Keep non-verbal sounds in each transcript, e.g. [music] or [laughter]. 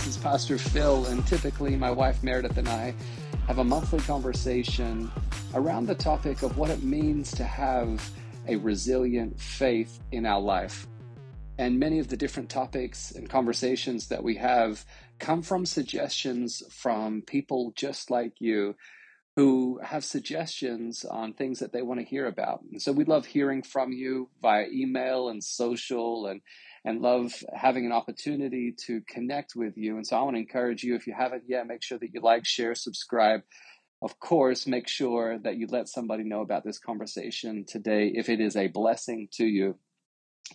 This is Pastor Phil, and typically my wife Meredith and I have a monthly conversation around the topic of what it means to have a resilient faith in our life. And many of the different topics and conversations that we have come from suggestions from people just like you who have suggestions on things that they want to hear about. And so we love hearing from you via email and social and and love having an opportunity to connect with you. And so I want to encourage you, if you haven't yet, make sure that you like, share, subscribe. Of course, make sure that you let somebody know about this conversation today if it is a blessing to you.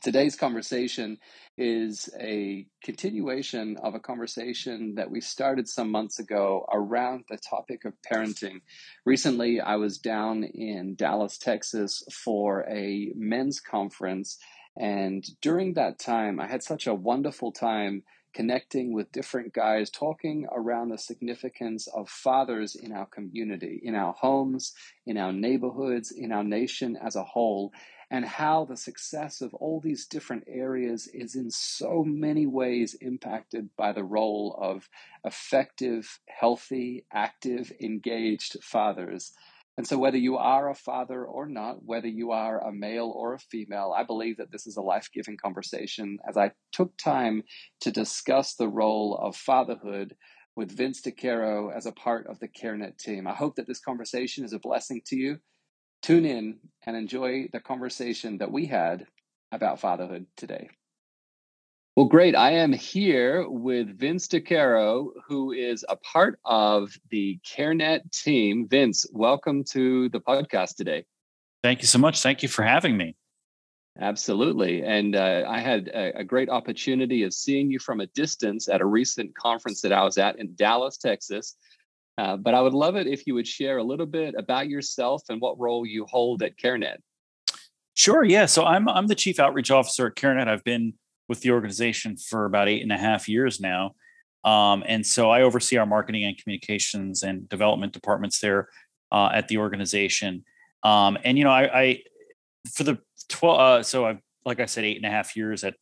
Today's conversation is a continuation of a conversation that we started some months ago around the topic of parenting. Recently, I was down in Dallas, Texas for a men's conference and during that time, I had such a wonderful time connecting with different guys, talking around the significance of fathers in our community, in our homes, in our neighborhoods, in our nation as a whole, and how the success of all these different areas is in so many ways impacted by the role of effective, healthy, active, engaged fathers. And so, whether you are a father or not, whether you are a male or a female, I believe that this is a life giving conversation as I took time to discuss the role of fatherhood with Vince DiCaro as a part of the CareNet team. I hope that this conversation is a blessing to you. Tune in and enjoy the conversation that we had about fatherhood today. Well, great. I am here with Vince DiCaro, who is a part of the CareNet team. Vince, welcome to the podcast today. Thank you so much. Thank you for having me. Absolutely. And uh, I had a, a, great opportunity of seeing you from a distance at a recent conference that I was at in Dallas, Texas. Uh, but I would love it if you would share a little bit about yourself and what role you hold at CareNet. Sure. Yeah. So I'm I'm the chief outreach officer at CareNet. I've been with the organization for about eight and a half years now. Um, and so I oversee our marketing and communications and development departments there uh, at the organization. Um, and you know, I, I for the twelve, uh, so I like I said, eight and a half years at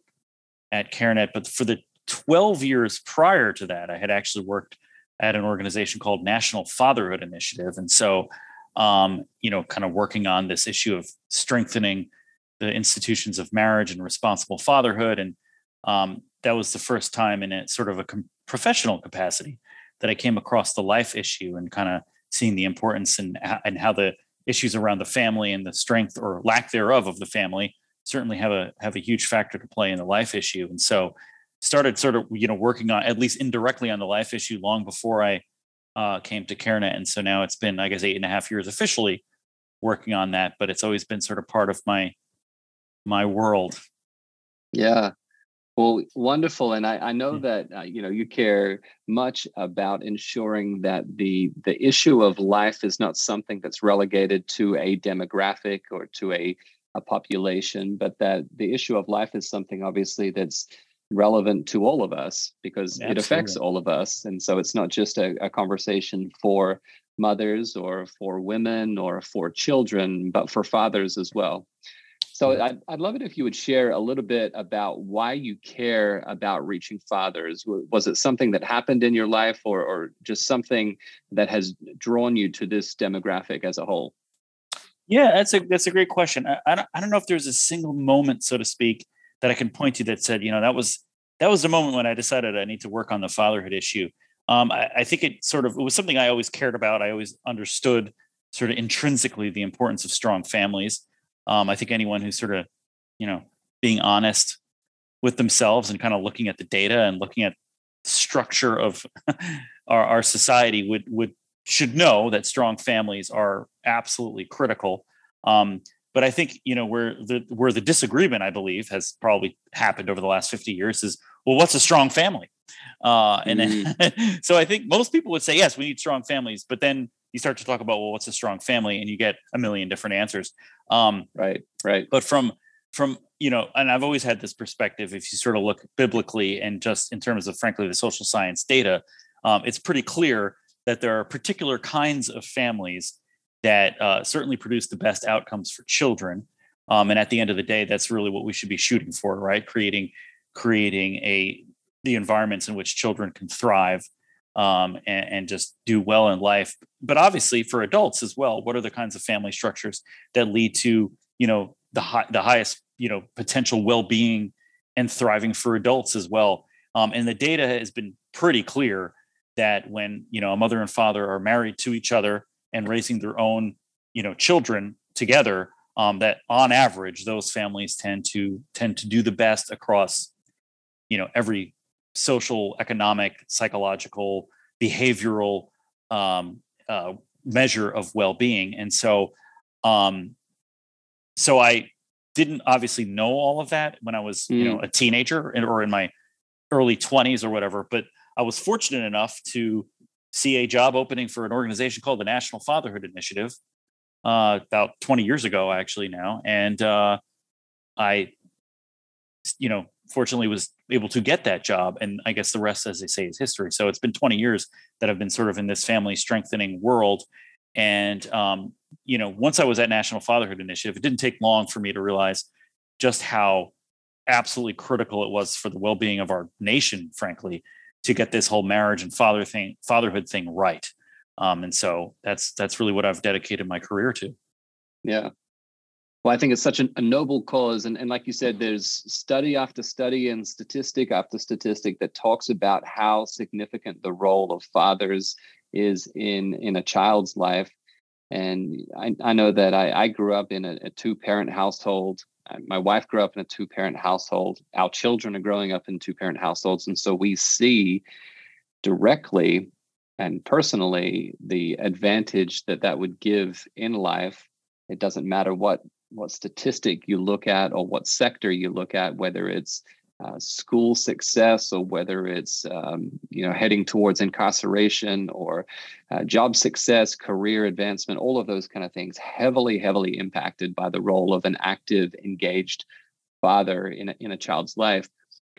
at CareNet, but for the twelve years prior to that, I had actually worked at an organization called National Fatherhood Initiative, and so um, you know, kind of working on this issue of strengthening the institutions of marriage and responsible fatherhood. And um, that was the first time in a sort of a com- professional capacity that I came across the life issue and kind of seeing the importance and, and how the issues around the family and the strength or lack thereof of the family certainly have a have a huge factor to play in the life issue. And so started sort of you know working on at least indirectly on the life issue long before I uh, came to CareNet. And so now it's been I guess eight and a half years officially working on that, but it's always been sort of part of my my world. Yeah. Well, wonderful, and I, I know that uh, you know you care much about ensuring that the the issue of life is not something that's relegated to a demographic or to a a population, but that the issue of life is something obviously that's relevant to all of us because Absolutely. it affects all of us, and so it's not just a, a conversation for mothers or for women or for children, but for fathers as well. So I'd, I'd love it if you would share a little bit about why you care about reaching fathers. Was it something that happened in your life or, or just something that has drawn you to this demographic as a whole? Yeah, that's a that's a great question. I, I, don't, I don't know if there's a single moment, so to speak, that I can point to that said, you know, that was that was the moment when I decided I need to work on the fatherhood issue. Um, I, I think it sort of it was something I always cared about. I always understood sort of intrinsically the importance of strong families. Um, I think anyone who's sort of, you know, being honest with themselves and kind of looking at the data and looking at the structure of [laughs] our, our society would would should know that strong families are absolutely critical. Um, but I think you know where the where the disagreement I believe has probably happened over the last 50 years is well, what's a strong family? Uh, and mm. [laughs] so I think most people would say yes, we need strong families, but then you start to talk about well what's a strong family? And you get a million different answers. Um, right right. but from from you know and i've always had this perspective if you sort of look biblically and just in terms of frankly the social science data um, it's pretty clear that there are particular kinds of families that uh, certainly produce the best outcomes for children. Um, and at the end of the day that's really what we should be shooting for right? Creating creating a the environments in which children can thrive um, and, and, just do well in life. But obviously, for adults as well, what are the kinds of family structures that lead to you know the high, the highest you know potential well being and thriving for adults as well? Um, and the data has been pretty clear that when you know a mother and father are married to each other and raising their own you know children together, um, that on average those families tend to tend to do the best across you know every social, economic, psychological, behavioral um, uh, measure of well-being. And so, um, so I didn't obviously know all of that when I was, mm. you know, mm. a teenager or in my early 20s or whatever. But I was fortunate enough to see a job opening for an organization called the National Fatherhood Initiative uh, about 20 years ago, actually now, and uh, I, you know, fortunately was able to get that job and i guess the rest as they say is history. So it's been 20 years that i've been sort of in this family strengthening world and um, you know once i was at national fatherhood initiative it didn't take long for me to realize just how absolutely critical it was for the well-being of our nation frankly to get this whole marriage and father thing fatherhood thing right. Um, and so that's that's really what i've dedicated my career to. Yeah well, I think it's such an, a noble cause. And, and like you said, there's study after study and statistic after statistic that talks about how significant the role of fathers is in, in a child's life. And I, I know that I, I grew up in a, a two parent household. Uh, my wife grew up in a two parent household. Our children are growing up in two parent households. And so we see directly and personally the advantage that that would give in life it doesn't matter what what statistic you look at or what sector you look at, whether it's uh, school success or whether it's um, you know heading towards incarceration or uh, job success, career advancement, all of those kind of things, heavily, heavily impacted by the role of an active, engaged father in a, in a child's life.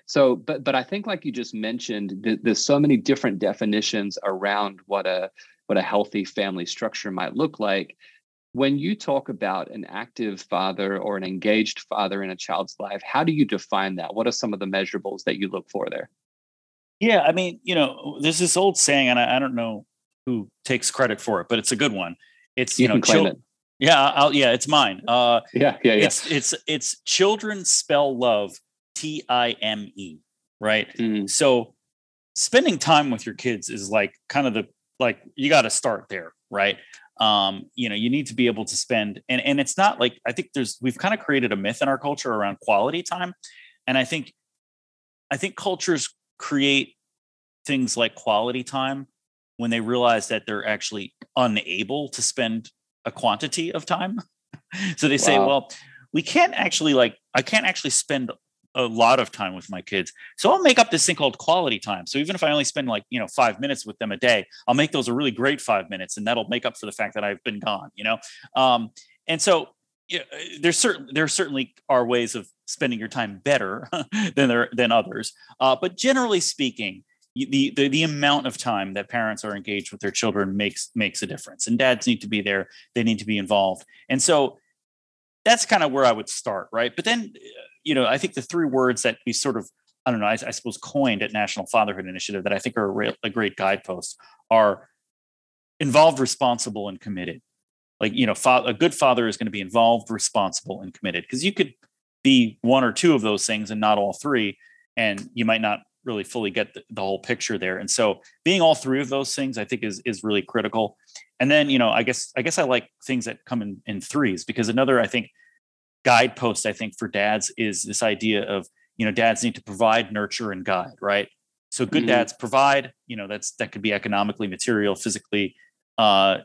So, but but I think, like you just mentioned, th- there's so many different definitions around what a what a healthy family structure might look like when you talk about an active father or an engaged father in a child's life, how do you define that? What are some of the measurables that you look for there? Yeah, I mean, you know, there's this old saying, and I, I don't know who takes credit for it, but it's a good one. It's you, you know, chil- it. yeah, I'll, yeah, it's mine. Uh, yeah, yeah, yeah. It's it's it's children spell love T I M E, right? Mm. So spending time with your kids is like kind of the like you got to start there, right? Um, you know you need to be able to spend and and it's not like i think there's we've kind of created a myth in our culture around quality time and i think i think cultures create things like quality time when they realize that they're actually unable to spend a quantity of time [laughs] so they wow. say well we can't actually like i can't actually spend a lot of time with my kids. So I'll make up this thing called quality time. So even if I only spend like, you know, five minutes with them a day, I'll make those a really great five minutes and that'll make up for the fact that I've been gone, you know? Um, and so know, there's certain, there certainly are ways of spending your time better [laughs] than there, than others. Uh, but generally speaking, the, the the amount of time that parents are engaged with their children makes makes a difference and dads need to be there they need to be involved and so that's kind of where i would start right but then you know, I think the three words that we sort of, I don't know, I, I suppose coined at National Fatherhood Initiative that I think are a, a great guidepost are involved, responsible, and committed. Like, you know, fa- a good father is going to be involved, responsible, and committed because you could be one or two of those things and not all three, and you might not really fully get the, the, whole picture there. And so being all three of those things, I think is is really critical. And then, you know, I guess I guess I like things that come in in threes because another I think guidepost I think for dads is this idea of you know dads need to provide, nurture, and guide, right? So good mm-hmm. dads provide. You know that's that could be economically, material, physically. Uh,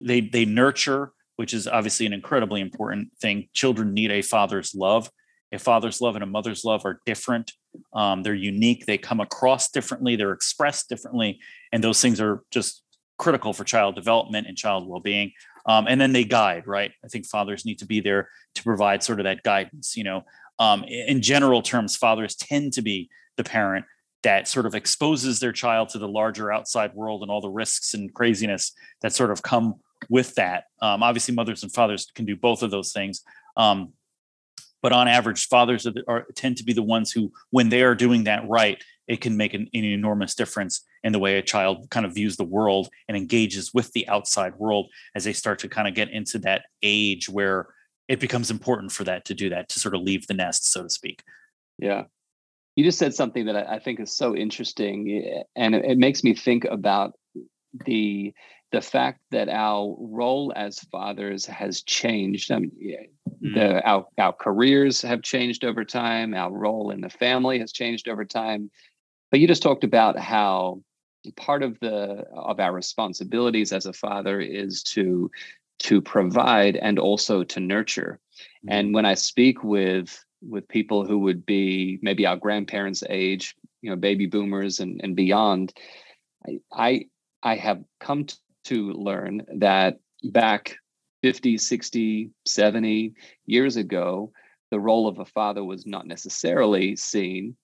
they they nurture, which is obviously an incredibly important thing. Children need a father's love. A father's love and a mother's love are different. Um, they're unique. They come across differently. They're expressed differently, and those things are just critical for child development and child well-being um, and then they guide right? I think fathers need to be there to provide sort of that guidance you know? Um, in general terms fathers tend to be the parent that sort of exposes their child to the larger outside world and all the risks and craziness that sort of come with that. Um, obviously mothers and fathers can do both of those things. Um, but on average fathers are, are, tend to be the ones who when they are doing that right it can make an, an, enormous difference in the way a child kind of views the world and engages with the outside world as they start to kind of get into that age where it becomes important for that to do that to sort of leave the nest so to speak yeah you just said something that I, think is so interesting eh, and it, makes me think about the the fact that our role as fathers has changed. I mean, mm. the, our, our careers have changed over time. Our role in the family has changed over time. But you just talked about how part of the of our responsibilities as a father is to to provide and also to nurture. Mm. And when I speak with with people who would be maybe our grandparents' age, you know, baby boomers and, and beyond, I, I I have come to learn that back 50, 60, 70 years ago, the role of a father was not necessarily seen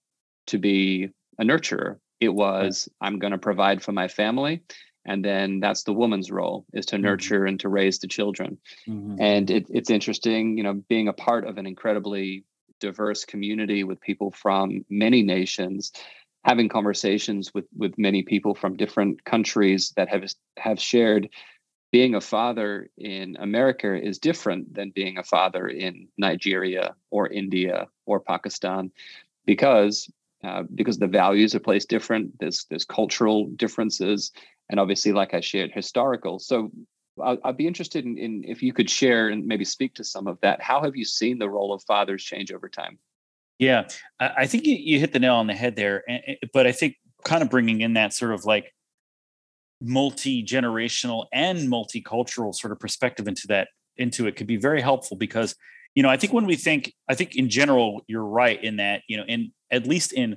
to be a nurturer. It was, I'm going to provide for my family. And then that's the woman's role is to mm-hmm. nurture mm-hmm. and to raise the children. Mm-hmm. And it, it's interesting, you know, being a part of an incredibly diverse community with people from many nations having conversations with with many people from different countries that have have shared being a father in America is different than being a father in Nigeria or India or Pakistan because uh, because the values are placed different there's there's cultural differences and obviously like I shared historical so I'll, I'd be interested in, in if you could share and maybe speak to some of that how have you seen the role of fathers change over time yeah, I think you, hit the nail on the head there. But I think kind of bringing in that sort of like multi generational and multicultural sort of perspective into that into it could be very helpful because you know I think when we think I think in general you're right in that you know in at least in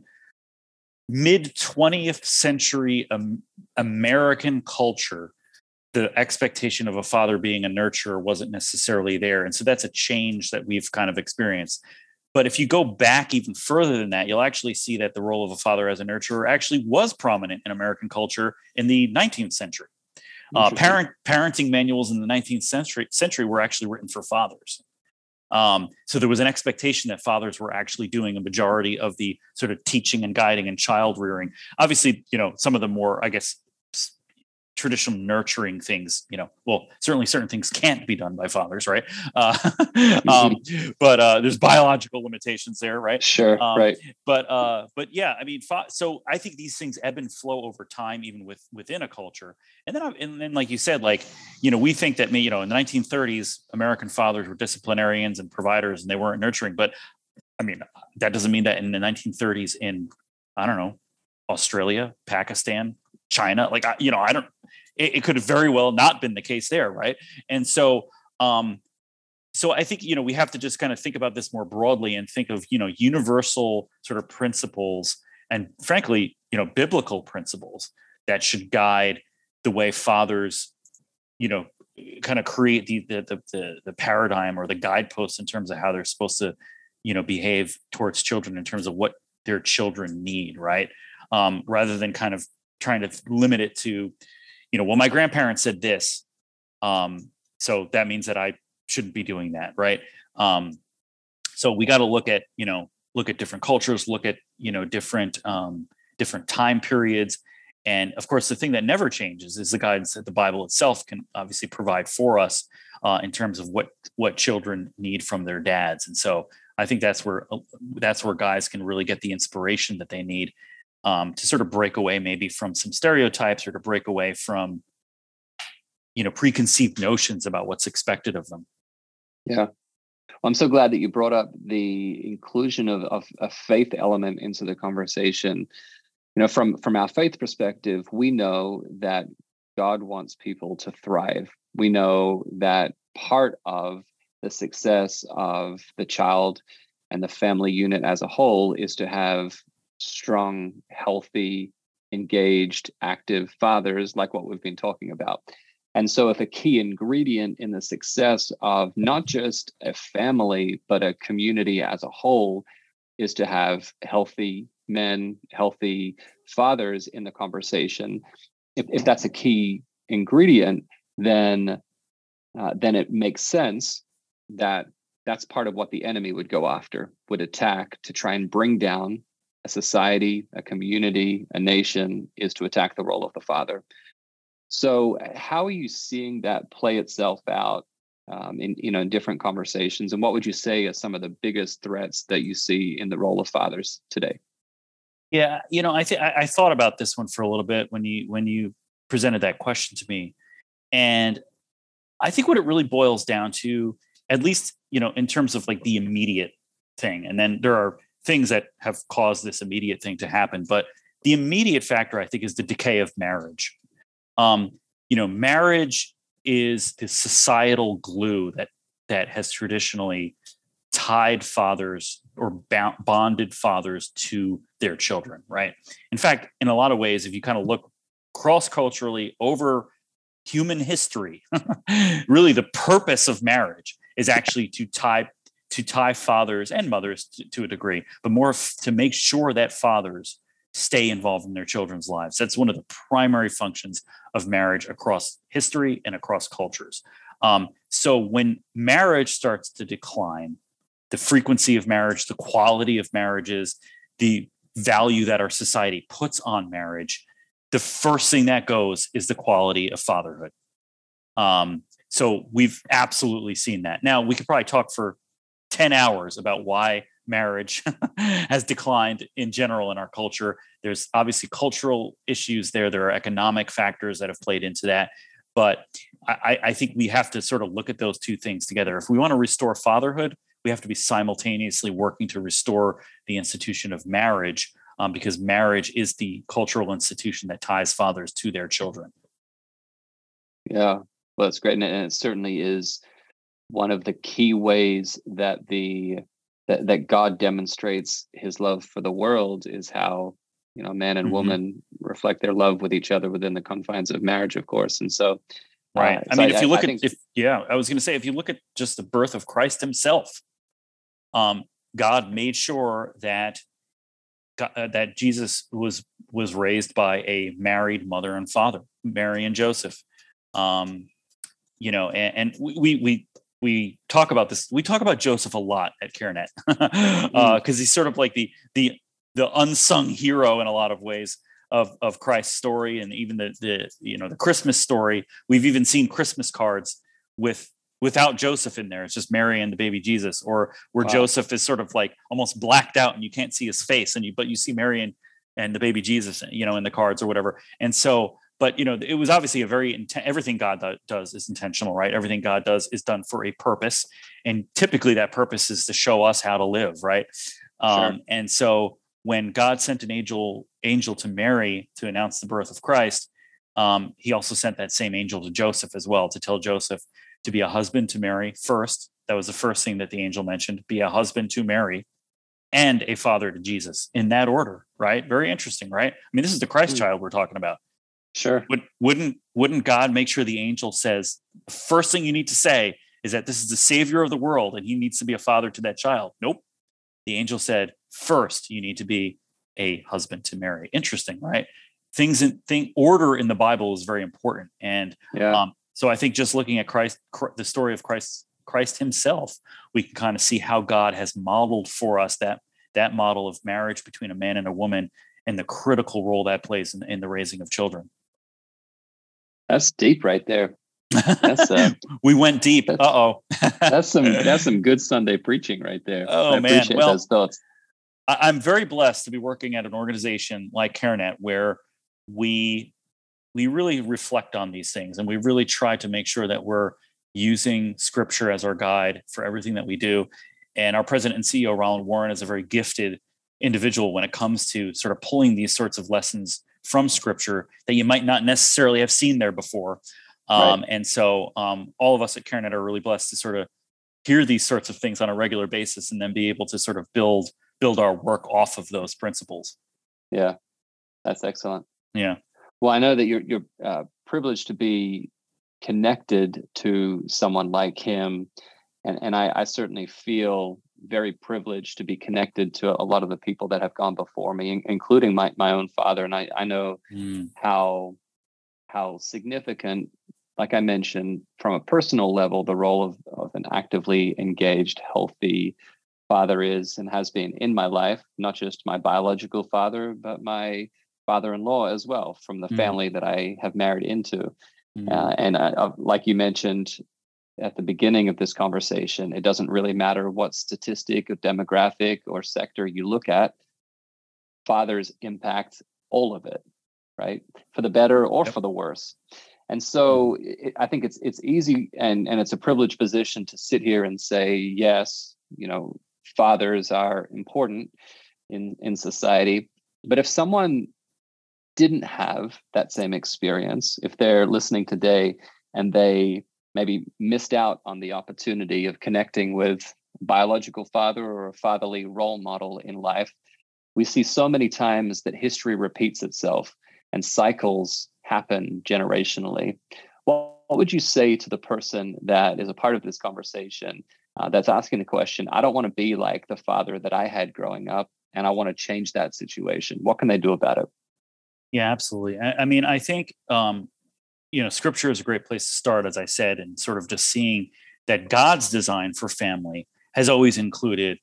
mid 20th century um, American culture the expectation of a father being a nurturer wasn't necessarily there and so that's a change that we've kind of experienced but if you go back even further than that, you'll actually see that the role of a father as a nurturer actually was prominent in American culture in the 19th century. Uh, parent parenting manuals in the 19th century century were actually written for fathers. Um, so there was an expectation that fathers were actually doing a majority of the sort of teaching and guiding and child rearing. Obviously, you know, some of the more, I guess, traditional nurturing things you know well certainly certain things can't be done by fathers right? Uh, [laughs] um, but uh, there's biological limitations there right? Sure um, right. but uh, but yeah i mean fa- so i think these things ebb and flow over time even with within a culture. And then I've, and then like you said like you know we think that me you know in the 1930s american fathers were disciplinarians and providers and they weren't nurturing but i mean that doesn't mean that in the 1930s in i don't know australia pakistan China. Like, I, you know, I don't, it, it could have very well not been the case there. Right. And so, um, so I think, you know, we have to just kind of think about this more broadly and think of, you know, universal sort of principles and frankly, you know, biblical principles that should guide the way fathers, you know, kind of create the, the the the paradigm or the guideposts in terms of how they're supposed to you know behave towards children in terms of what their children need right um, rather than kind of trying to limit it to, you know, well, my grandparents said this. Um, so that means that I shouldn't be doing that. Right. Um, so we got to look at, you know, look at different cultures, look at, you know, different, um, different time periods. And of course, the thing that never changes is the guidance that the Bible itself can obviously provide for us uh, in terms of what what children need from their dads. And so I think that's where uh, that's where guys can really get the inspiration that they need um, to sort of break away maybe from some stereotypes or to break away from you know preconceived notions about what's expected of them. Yeah. Well, i'm so glad that you brought up the inclusion of, of a faith element into the conversation. You know from from our faith perspective we know that god wants people to thrive. We know that part of the success of the child and the family unit as a whole is to have strong, healthy, engaged, active fathers, like what we've been talking about. And so, if a key ingredient in the success of not just a family, but a community as a whole is to have healthy men, healthy fathers in the conversation, if, if that's a key ingredient, then uh, then it makes sense that that's part of what the enemy would go after, would attack to try and bring down a society, a community, a nation is to attack the role of the father. So, how are you seeing that play itself out um, in you know in different conversations? And what would you say are some of the biggest threats that you see in the role of fathers today? Yeah, you know, I think I thought about this one for a little bit when you when you presented that question to me, and I think what it really boils down to, at least you know, in terms of like the immediate thing, and then there are things that have caused this immediate thing to happen, but the immediate factor I think is the decay of marriage. Um, you know, marriage is the societal glue that that has traditionally tied fathers or bound, bonded fathers to their children, right? In fact, in a lot of ways, if you kind of look cross culturally over human history, [laughs] really the purpose of marriage is actually to tie to tie fathers and mothers to, to a degree, but more f- to make sure that fathers stay involved in their children's lives. That's one of the primary functions of marriage across history and across cultures. Um, so when marriage starts to decline, the frequency of marriage, the quality of marriages, the value that our society puts on marriage, the first thing that goes is the quality of fatherhood. Um, so we've absolutely seen that. Now we could probably talk for 10 hours about why marriage [laughs] has declined in general in our culture. There's obviously cultural issues there. There are economic factors that have played into that. But I, I, think we have to sort of look at those two things together. If we want to restore fatherhood, we have to be simultaneously working to restore the institution of marriage um, because marriage is the cultural institution that ties fathers to their children. Yeah, well, that's great. And it certainly is one of the key ways that the that, that God demonstrates his love for the world is how you know man and mm-hmm. woman reflect their love with each other within the confines of marriage of course. And so right. Uh, i mean if you look I, at if yeah i was going to say if you look at just the birth of christ himself um god made sure that uh, that jesus was was raised by a married mother and father mary and joseph. Um you know and, and we we we talk about this we talk about joseph a lot at carenet because [laughs] uh, mm. he's sort of like the the the unsung hero in a lot of ways of of christ's story and even the the you know the christmas story we've even seen christmas cards with without joseph in there it's just mary and the baby jesus or where wow. joseph is sort of like almost blacked out and you can't see his face and you but you see mary and and the baby jesus you know in the cards or whatever and so but you know it was obviously a very inten- everything god does is intentional right? Everything god does is done for a purpose and typically that purpose is to show us how to live right? Sure. um, and so when god sent an angel angel to mary to announce the birth of christ um, he also sent that same angel to joseph as well to tell joseph to be a husband to mary first. That was the first thing that the angel mentioned be a husband to mary and a father to jesus in that order right? Very interesting right? I mean this is the christ hmm. child we're talking about Sure. Would, wouldn't wouldn't God make sure the angel says the first thing you need to say is that this is the savior of the world and he needs to be a father to that child? Nope. The angel said, first you need to be a husband to Mary. Interesting, right? Things in thing order in the Bible is very important. And yeah. um, so I think just looking at Christ, the story of Christ, Christ himself, we can kind of see how God has modeled for us that that model of marriage between a man and a woman and the critical role that plays in, in the raising of children. That's deep right there. That's uh, [laughs] we went deep. Uh oh. [laughs] that's some [laughs] that's some good Sunday preaching right there. Oh I man, well, those thoughts. I, am very blessed to be working at an organization like CareNet where we we really reflect on these things and we really try to make sure that we're using scripture as our guide for everything that we do. And our president and CEO, Roland Warren, is a very gifted individual when it comes to sort of pulling these sorts of lessons from scripture that you might not necessarily have seen there before. Um, right. And so um, all of us at CareNet are really blessed to sort of hear these sorts of things on a regular basis and then be able to sort of build build our work off of those principles. Yeah, that's excellent. Yeah. Well, I know that you're you're uh, privileged to be connected to someone like him, and and I, I certainly feel very privileged to be connected to a lot of the people that have gone before me, including my, my own father. And I, I know mm. how how significant, like I mentioned, from a personal level, the role of, of an actively engaged, healthy father is and has been in my life, not just my biological father, but my father-in-law as well from the mm. family that I have married into. Mm. Uh, and uh, like you mentioned at the beginning of this conversation, it doesn't really matter what statistic or demographic or sector you look at. Fathers impact all of it, right? For the better or yep. for the worse. And so it, I think it's it's easy and and it's a privileged position to sit here and say yes, you know, fathers are important in in society. But if someone didn't have that same experience, if they're listening today and they maybe missed out on the opportunity of connecting with biological father or a fatherly role model in life, we see so many times that history repeats itself and cycles happen generationally. What would you say to the person that is a part of this conversation uh, that's asking the question, I don't want to be like the father that I had growing up, and I want to change that situation? What can they do about it? Yeah, absolutely. I, I mean, I think um, you know, scripture is a great place to start, as I said, and sort of just seeing that God's design for family has always included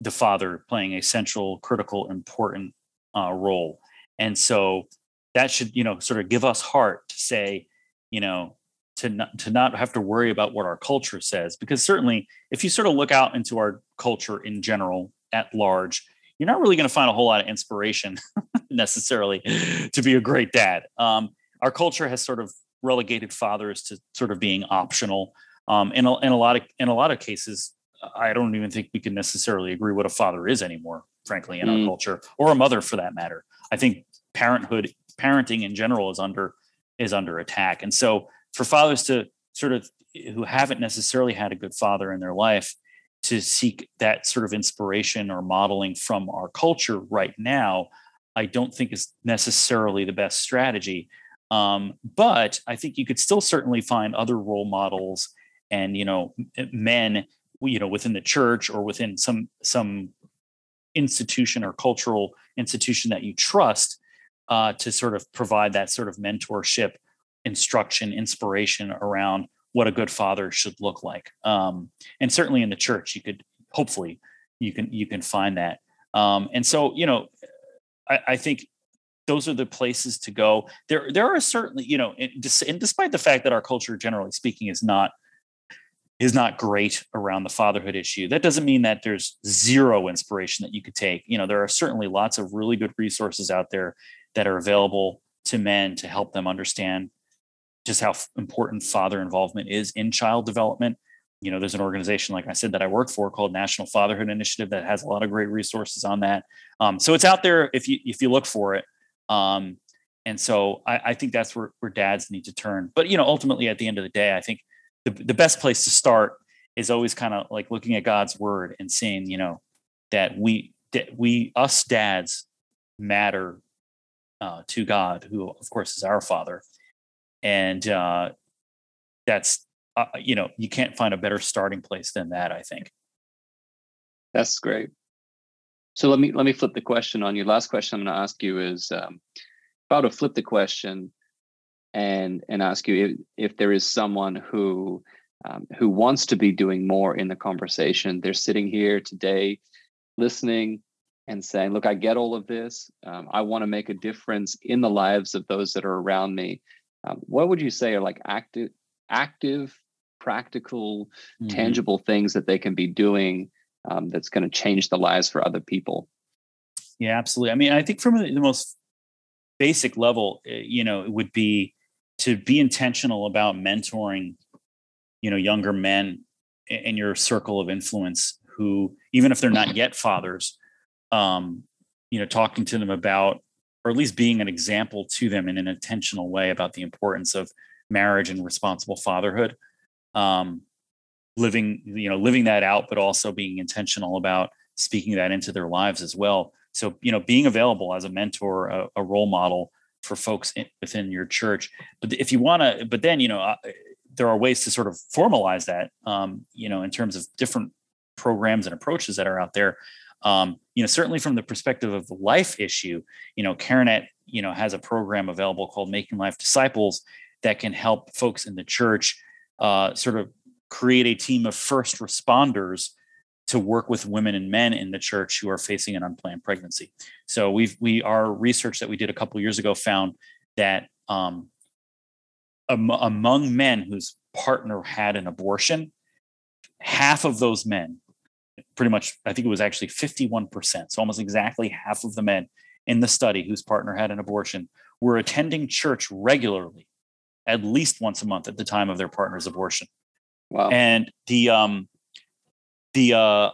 the father playing a central, critical, important uh, role, and so that should you know sort of give us heart to say, you know, to not to not have to worry about what our culture says, because certainly if you sort of look out into our culture in general at large, you're not really going to find a whole lot of inspiration [laughs] necessarily to be a great dad. Um, our culture has sort of relegated fathers to sort of being optional. Um, in, a, in a lot of in a lot of cases, I don't even think we can necessarily agree what a father is anymore. Frankly, in mm. our culture, or a mother for that matter, I think parenthood, parenting in general, is under is under attack. And so, for fathers to sort of who haven't necessarily had a good father in their life to seek that sort of inspiration or modeling from our culture right now, I don't think is necessarily the best strategy. Um, but I think you could still certainly find other role models and you know men you know within the church or within some some institution or cultural institution that you trust uh, to sort of provide that sort of mentorship, instruction, inspiration around what a good father should look like. Um, and certainly in the church, you could hopefully you can you can find that. Um, and so you know, I, I, think those are the places to go. There there are certainly you know, and, despite the fact that our culture, generally speaking, is not is not great around the fatherhood issue. That doesn't mean that there's zero inspiration that you could take. You know, there are certainly lots of really good resources out there that are available to men to help them understand just how important father involvement is in child development. You know, there's an organization, like I said, that I work for called National Fatherhood Initiative that has a lot of great resources on that. Um, so it's out there if you if you look for it. Um, and so I, I, think that's where, where dads need to turn. But you know, ultimately, at the end of the day, I think the, the best place to start is always kind of like looking at God's word and seeing, you know, that we that we us dads matter uh, to God, who of course is our Father, and uh, that's uh, you know you can't find a better starting place than that i think. That's great so let me let me flip the question on you. Last question i'm going to ask you is um, about to flip the question and and ask you if, if there is someone who um, who wants to be doing more in the conversation they're sitting here today listening and saying look i get all of this. Um, i want to make a difference in the lives of those that are around me. Um, what would you say are like active, active, practical, mm-hmm. tangible things that they can be doing um, that's going to change the lives for other people? Yeah, absolutely. I mean, I think from the most basic level, eh, you know, it would be to be intentional about mentoring, you know, younger men in your circle of influence who, even if they're not yet fathers, um, you know, talking to them about or at least being an example to them in an intentional way about the importance of marriage and responsible fatherhood um, living you know living that out but also being intentional about speaking that into their lives as well. So you know being available as a mentor a, a role model for folks in, within your church. But if you want to but then you know uh, there are ways to sort of formalize that um, you know in terms of different programs and approaches that are out there. Um, you know, certainly from the perspective of the life issue, you know, CareNet, you know, has a program available called Making Life Disciples that can help folks in the church uh, sort of create a team of first responders to work with women and men in the church who are facing an unplanned pregnancy. So we've we our research that we did a couple years ago found that um, am, among men whose partner had an abortion, half of those men, pretty much, I think it was actually 51%, so almost exactly half of the men in the study whose partner had an abortion were attending church regularly, at least once a month at the time of their partner's abortion. Wow. And the um the uh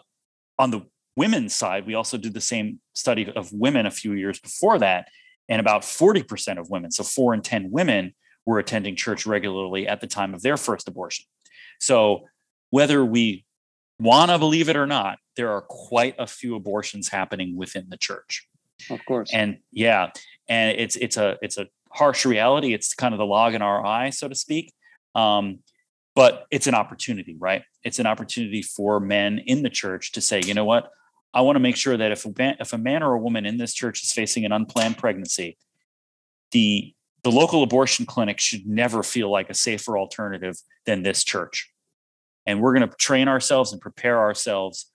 on the women's side, we also did the same study of women a few years before that, and about 40% of women, so four in 10 women, were attending church regularly at the time of their first abortion. So, whether we want to believe it or not, there are quite a few abortions happening within the church. Of course. And yeah, and it's it's a it's a harsh reality. It's kind of the log in our eye, so to speak. Um, but it's an opportunity, right? It's an opportunity for men in the church to say, you know what, I want to make sure that if a man, if a man or a woman in this church is facing an unplanned pregnancy, the the local abortion clinic should never feel like a safer alternative than this church. And we're going to train ourselves and prepare ourselves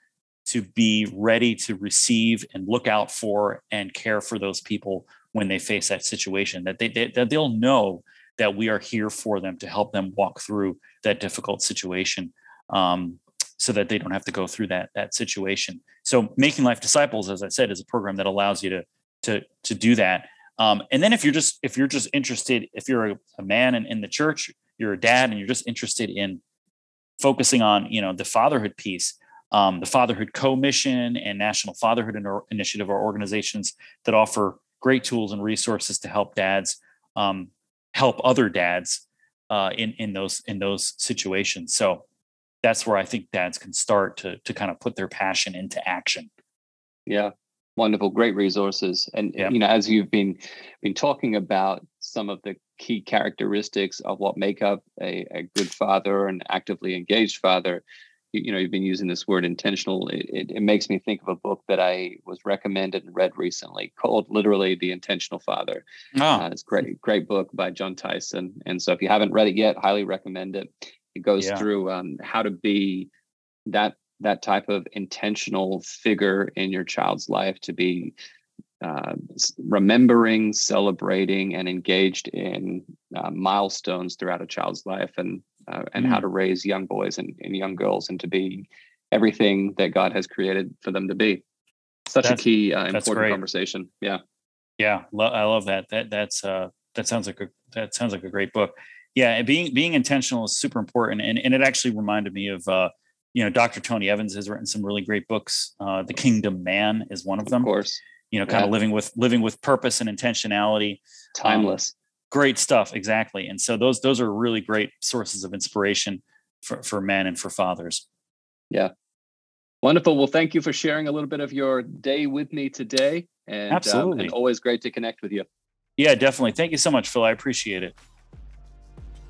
to be ready to receive and look out for and care for those people when they face that situation that they, they that they'll know that we are here for them to help them walk through that difficult situation um, so that they don't have to go through that that situation. So making life disciples as i said is a program that allows you to to to do that. Um, and then if you're just if you're just interested if you're a, a man in, in the church you're a dad and you're just interested in focusing on you know the fatherhood piece um, the fatherhood co-mission and national fatherhood initiative are organizations that offer great tools and resources to help dads um, help other dads uh, in in those in those situations. So that's where I think dads can start to to kind of put their passion into action. Yeah, wonderful, great resources, and yeah. you know, as you've been been talking about some of the key characteristics of what make up a, a good father, an actively engaged father you know you've been using this word intentional it, it, it, makes me think of a book that i was recommended and read recently called literally the intentional father oh. Uh, it's great great book by jon tyson and so if you haven't read it yet highly recommend it it goes yeah. through um, how to be that that type of intentional figure in your child's life to be uh, remembering, celebrating, and engaged in uh, milestones throughout a child's life, and uh, and mm. how to raise young boys and, and, young girls and to be everything that God has created for them to be. Such that's, a key uh, important great. conversation. Yeah, yeah, lo- I love that. That that's uh, that sounds like a that sounds like a great book. Yeah, being being intentional is super important, and and it actually reminded me of. Uh, you know, Dr. Tony Evans has written some really great books. Uh, the Kingdom Man is one of them. Of course you know, kind yeah. of living with living with purpose and intentionality. Um, Timeless. Um, great stuff, exactly. And so those those are really great sources of inspiration for for men and for fathers. Yeah. Wonderful. Well, thank you for sharing a little bit of your day with me today. And, Absolutely. Um, and always great to connect with you. Yeah, definitely. Thank you so much, Phil. I appreciate it.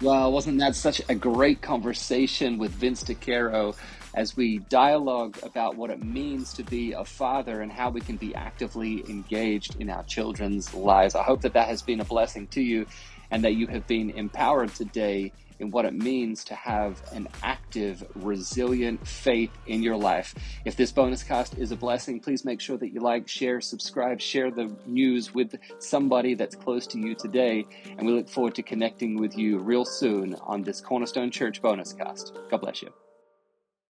Well, wasn't that such a great conversation with Vince DiCaro? as we dialogue about what it means to be a father and how we can be actively engaged in our children's lives. I hope that that has been a blessing to you and that you have been empowered today in what it means to have an active, resilient faith in your life. If this bonus cast is a blessing, please make sure that you like, share, subscribe, share the news with somebody that's close to you today. And we look forward to connecting with you real soon on this Cornerstone Church bonus cast. God bless you.